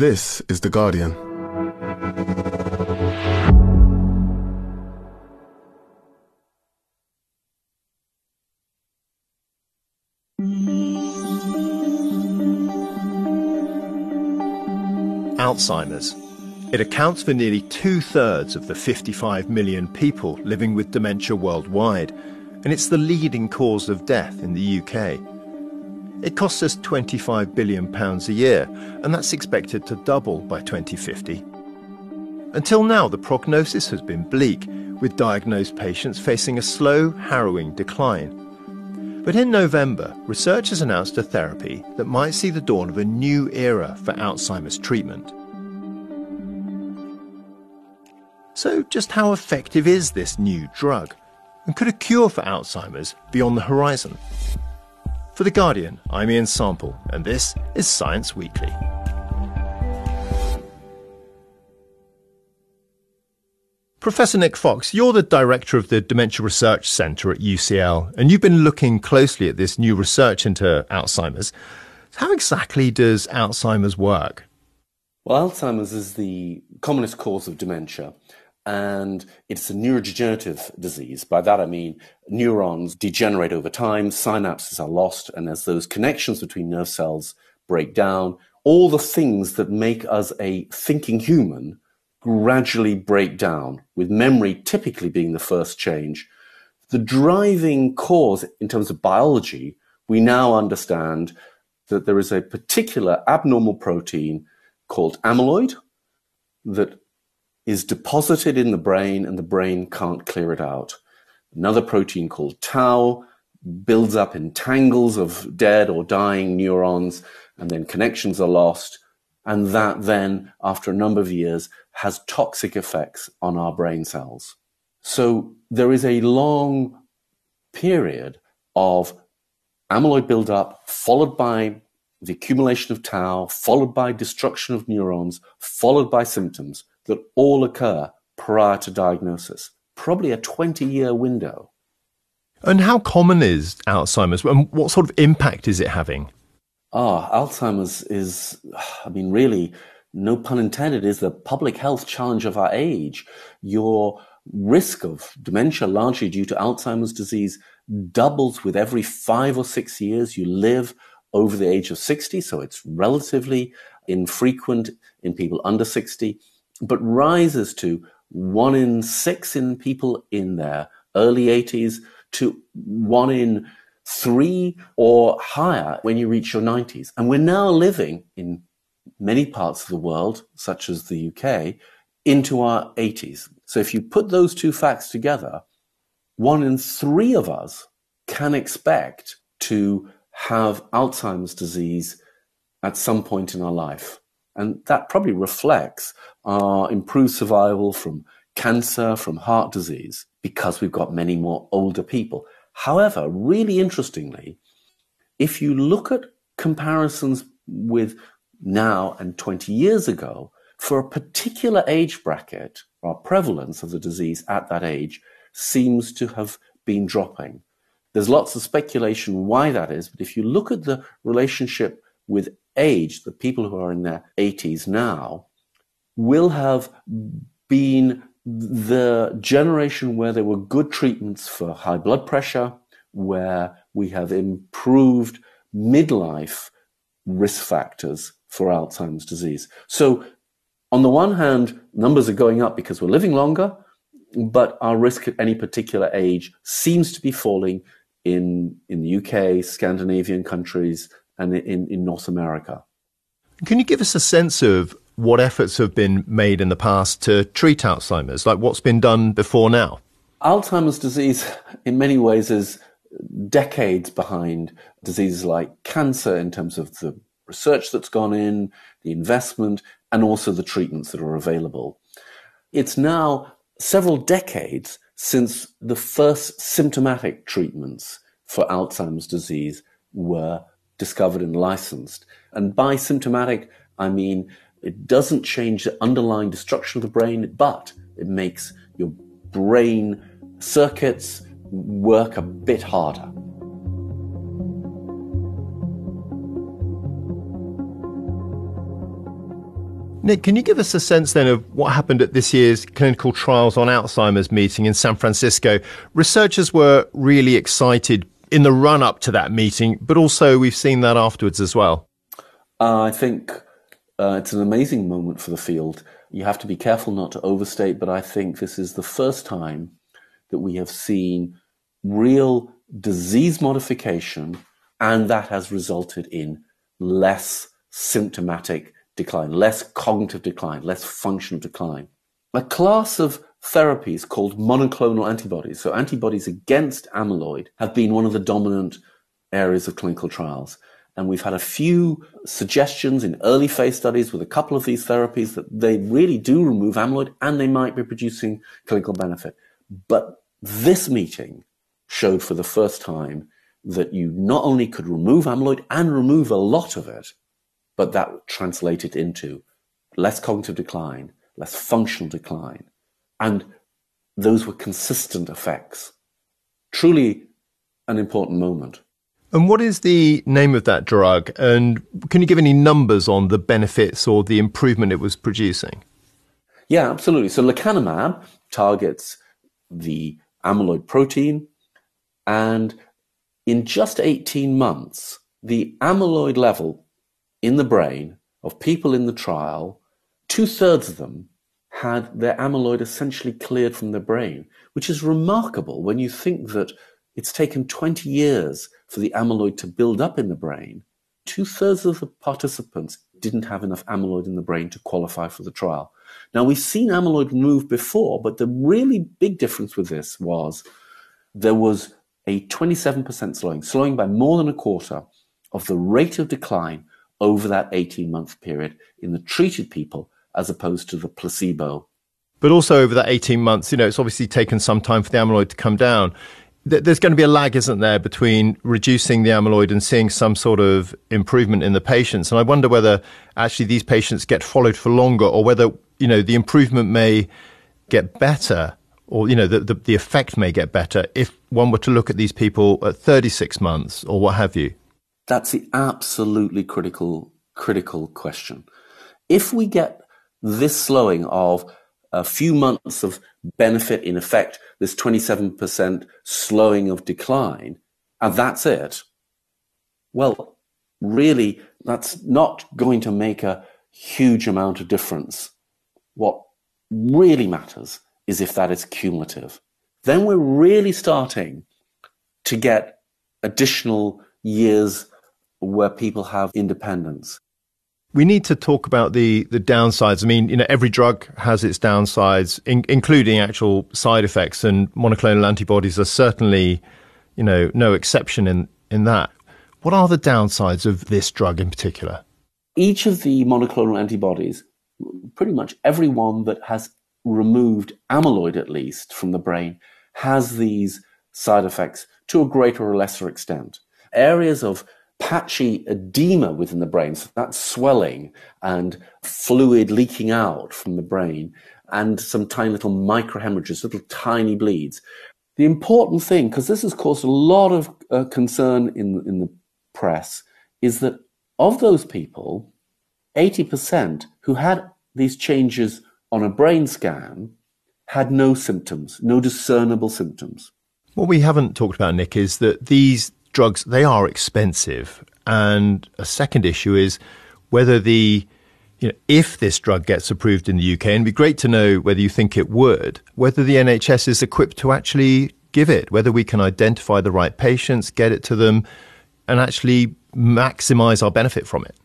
This is The Guardian. Alzheimer's. It accounts for nearly two thirds of the 55 million people living with dementia worldwide, and it's the leading cause of death in the UK. It costs us £25 billion a year, and that's expected to double by 2050. Until now, the prognosis has been bleak, with diagnosed patients facing a slow, harrowing decline. But in November, researchers announced a therapy that might see the dawn of a new era for Alzheimer's treatment. So, just how effective is this new drug? And could a cure for Alzheimer's be on the horizon? For The Guardian, I'm Ian Sample, and this is Science Weekly. Professor Nick Fox, you're the director of the Dementia Research Centre at UCL, and you've been looking closely at this new research into Alzheimer's. How exactly does Alzheimer's work? Well, Alzheimer's is the commonest cause of dementia, and it's a neurodegenerative disease. By that I mean neurons degenerate over time, synapses are lost, and as those connections between nerve cells break down, all the things that make us a thinking human gradually break down, with memory typically being the first change. The driving cause in terms of biology, we now understand that there is a particular abnormal protein called amyloid that is deposited in the brain and the brain can't clear it out. Another protein called tau builds up in tangles of dead or dying neurons, and then connections are lost. And that then, after a number of years, has toxic effects on our brain cells. So there is a long period of amyloid buildup, followed by the accumulation of tau, followed by destruction of neurons, followed by symptoms that all occur prior to diagnosis, probably a 20 year window. And how common is Alzheimer's and what sort of impact is it having? Ah, Alzheimer's is, I mean, really, no pun intended, is the public health challenge of our age. Your risk of dementia, largely due to Alzheimer's disease, doubles with every five or six years you live over the age of 60. So it's relatively infrequent in people under 60 but rises to one in six in people in their early 80s to one in three or higher when you reach your 90s. And we're now living in many parts of the world, such as the UK, into our 80s. So if you put those two facts together, one in three of us can expect to have Alzheimer's disease at some point in our life. And that probably reflects our improved survival from cancer, from heart disease, because we've got many more older people. However, really interestingly, if you look at comparisons with now and 20 years ago, for a particular age bracket, our prevalence of the disease at that age seems to have been dropping. There's lots of speculation why that is, but if you look at the relationship with age, the people who are in their 80s now, will have been the generation where there were good treatments for high blood pressure, where we have improved midlife risk factors for Alzheimer's disease. So, on the one hand, numbers are going up because we're living longer, but our risk at any particular age seems to be falling in, in the UK, Scandinavian countries, and in, in North America. Can you give us a sense of what efforts have been made in the past to treat Alzheimer's? Like what's been done before now? Alzheimer's disease, in many ways, is decades behind diseases like cancer in terms of the research that's gone in, the investment, and also the treatments that are available. It's now several decades since the first symptomatic treatments for Alzheimer's disease were discovered and licensed. And by symptomatic, I mean it doesn't change the underlying destruction of the brain, but it makes your brain circuits work a bit harder. Nick, can you give us a sense then of what happened at this year's Clinical Trials on Alzheimer's meeting in San Francisco? Researchers were really excited in the run up to that meeting, but also we've seen that afterwards as well. Uh, I think uh, it's an amazing moment for the field. You have to be careful not to overstate, but I think this is the first time that we have seen real disease modification, and that has resulted in less symptomatic decline, less cognitive decline, less functional decline. A class of therapies called monoclonal antibodies, so antibodies against amyloid, have been one of the dominant areas of clinical trials. And we've had a few suggestions in early phase studies with a couple of these therapies that they really do remove amyloid and they might be producing clinical benefit. But this meeting showed for the first time that you not only could remove amyloid and remove a lot of it, but that translated into less cognitive decline, less functional decline. And those were consistent effects. Truly an important moment. And what is the name of that drug? And can you give any numbers on the benefits or the improvement it was producing? Yeah, absolutely. So lecanemab targets the amyloid protein and in just 18 months, the amyloid level in the brain of people in the trial, two thirds of them had their amyloid essentially cleared from the brain, which is remarkable when you think that it's taken 20 years for the amyloid to build up in the brain. Two thirds of the participants didn't have enough amyloid in the brain to qualify for the trial. Now, we've seen amyloid move before, but the really big difference with this was there was a 27% slowing, slowing by more than a quarter of the rate of decline over that 18 month period in the treated people as opposed to the placebo. But also over that 18 months, you know, it's obviously taken some time for the amyloid to come down. There's going to be a lag, isn't there, between reducing the amyloid and seeing some sort of improvement in the patients. And I wonder whether actually these patients get followed for longer or whether, you know, the improvement may get better or you know the, the, the effect may get better if one were to look at these people at 36 months or what have you that's the absolutely critical critical question if we get this slowing of a few months of benefit in effect this 27% slowing of decline and that's it well really that's not going to make a huge amount of difference what really matters is if that is cumulative. Then we're really starting to get additional years where people have independence. We need to talk about the, the downsides. I mean, you know, every drug has its downsides, in, including actual side effects, and monoclonal antibodies are certainly, you know, no exception in, in that. What are the downsides of this drug in particular? Each of the monoclonal antibodies, pretty much every one that has removed amyloid, at least, from the brain, has these side effects to a greater or lesser extent. Areas of patchy edema within the brain, so that's swelling and fluid leaking out from the brain, and some tiny little microhemorrhages, little tiny bleeds. The important thing, because this has caused a lot of uh, concern in, in the press, is that of those people, 80% who had these changes on a brain scan had no symptoms, no discernible symptoms. What we haven't talked about, Nick, is that these drugs they are expensive, and a second issue is whether the you know, if this drug gets approved in the UK, and it'd be great to know whether you think it would, whether the NHS is equipped to actually give it, whether we can identify the right patients, get it to them, and actually maximize our benefit from it.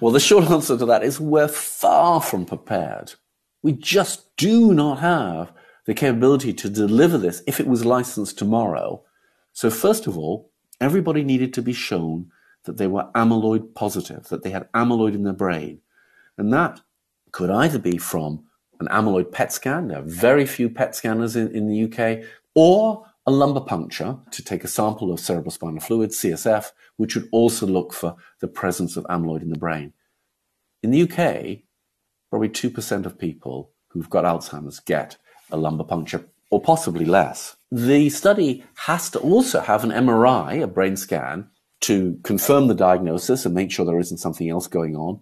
Well, the short answer to that is we're far from prepared. We just do not have the capability to deliver this if it was licensed tomorrow. So, first of all, everybody needed to be shown that they were amyloid positive, that they had amyloid in their brain. And that could either be from an amyloid PET scan, there are very few PET scanners in, in the UK, or a lumbar puncture to take a sample of cerebrospinal fluid, CSF, which would also look for the presence of amyloid in the brain. In the UK, probably 2% of people who've got Alzheimer's get a lumbar puncture, or possibly less. The study has to also have an MRI, a brain scan, to confirm the diagnosis and make sure there isn't something else going on.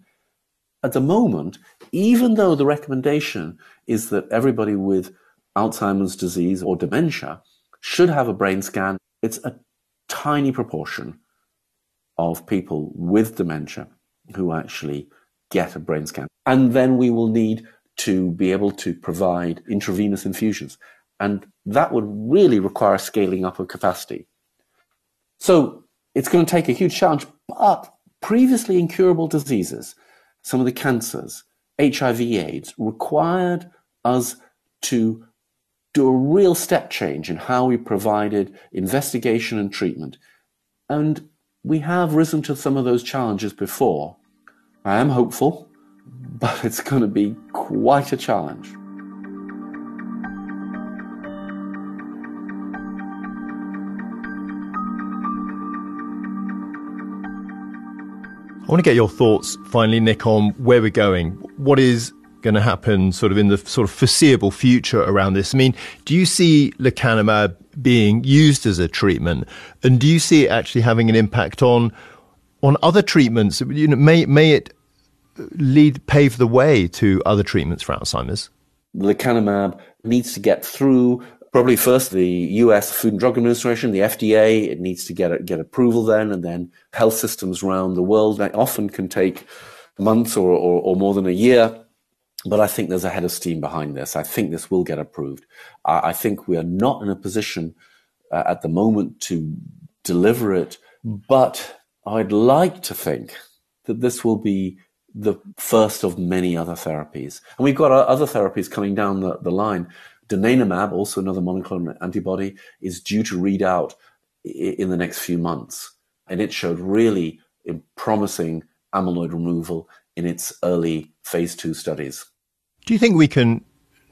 at the moment, even though the recommendation is that everybody with Alzheimer's disease or dementia should have a brain scan, it's a tiny proportion of people with dementia who actually get a brain scan. And then we will need to be able to provide intravenous infusions. And that would really require scaling up of capacity. So it's going to take a huge challenge, but previously incurable diseases, some of the cancers, HIV, AIDS, required us to do a real step change in how we provided investigation and treatment. And we have risen to some of those challenges before. I am hopeful, but it's going to be quite a challenge. I want to get your thoughts finally, Nick, on where we're going. What is going to happen sort of in the sort of foreseeable future around this? I mean, do you see lecanemab being used as a treatment, and do you see it actually having an impact on on other treatments? You know, may may it lead pave the way to other treatments for Alzheimer's? Lecanemab needs to get through probably first the U.S. Food and Drug Administration, the FDA. It needs to get get approval then, and then health systems around the world. That often can take months or, or, or more than a year. But I think there's a head of steam behind this. I think this will get approved. I, I think we are not in a position uh, at the moment to deliver it, but I'd like to think that this will be the first of many other therapies. And we've got other therapies coming down the, the line. Donanemab, also another monoclonal antibody, is due to read out in the next few months. And it showed really promising amyloid removal in its early phase two studies. Do you think we can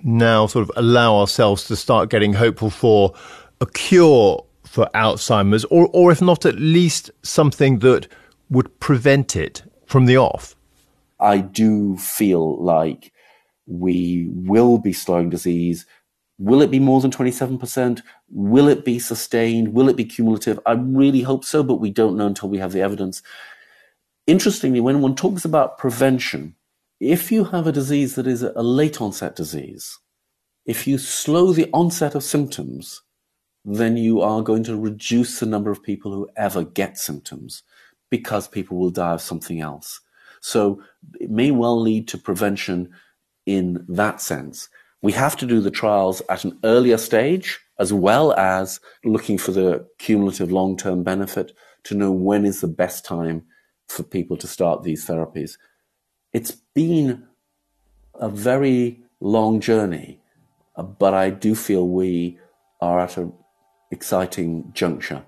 now sort of allow ourselves to start getting hopeful for a cure for Alzheimer's, or, or if not, at least something that would prevent it from the off? I do feel like we will be slowing disease. Will it be more than 27%? Will it be sustained? Will it be cumulative? I really hope so, but we don't know until we have the evidence. Interestingly, when one talks about prevention, if you have a disease that is a late onset disease, if you slow the onset of symptoms, then you are going to reduce the number of people who ever get symptoms because people will die of something else. So it may well lead to prevention in that sense. We have to do the trials at an earlier stage as well as looking for the cumulative long term benefit to know when is the best time for people to start these therapies. It's been a very long journey, uh, but I do feel we are at an exciting juncture.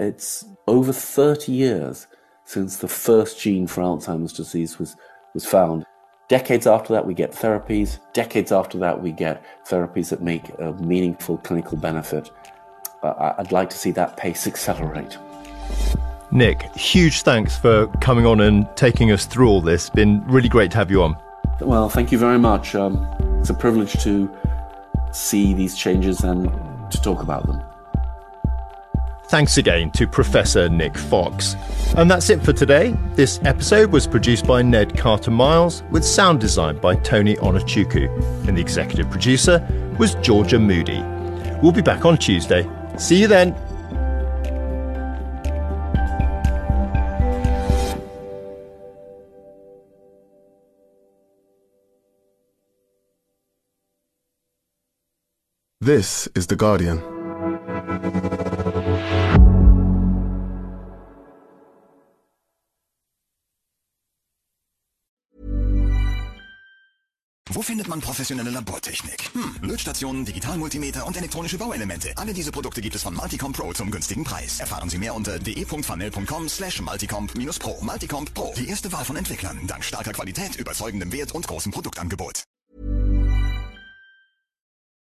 It's over 30 years since the first gene for Alzheimer's disease was, was found. Decades after that, we get therapies. Decades after that, we get therapies that make a meaningful clinical benefit. Uh, I'd like to see that pace accelerate. Nick, huge thanks for coming on and taking us through all this. Been really great to have you on. Well, thank you very much. Um, it's a privilege to see these changes and to talk about them. Thanks again to Professor Nick Fox. And that's it for today. This episode was produced by Ned Carter Miles with sound design by Tony Onuchukwu. And the executive producer was Georgia Moody. We'll be back on Tuesday. See you then. This is The Guardian. Wo findet man professionelle Labortechnik? Hm, Lötstationen, Digitalmultimeter und elektronische Bauelemente. Alle diese Produkte gibt es von Multicom Pro zum günstigen Preis. Erfahren Sie mehr unter de.vanel.com slash multicomp-pro. Multicomp Pro, die erste Wahl von Entwicklern. Dank starker Qualität, überzeugendem Wert und großem Produktangebot.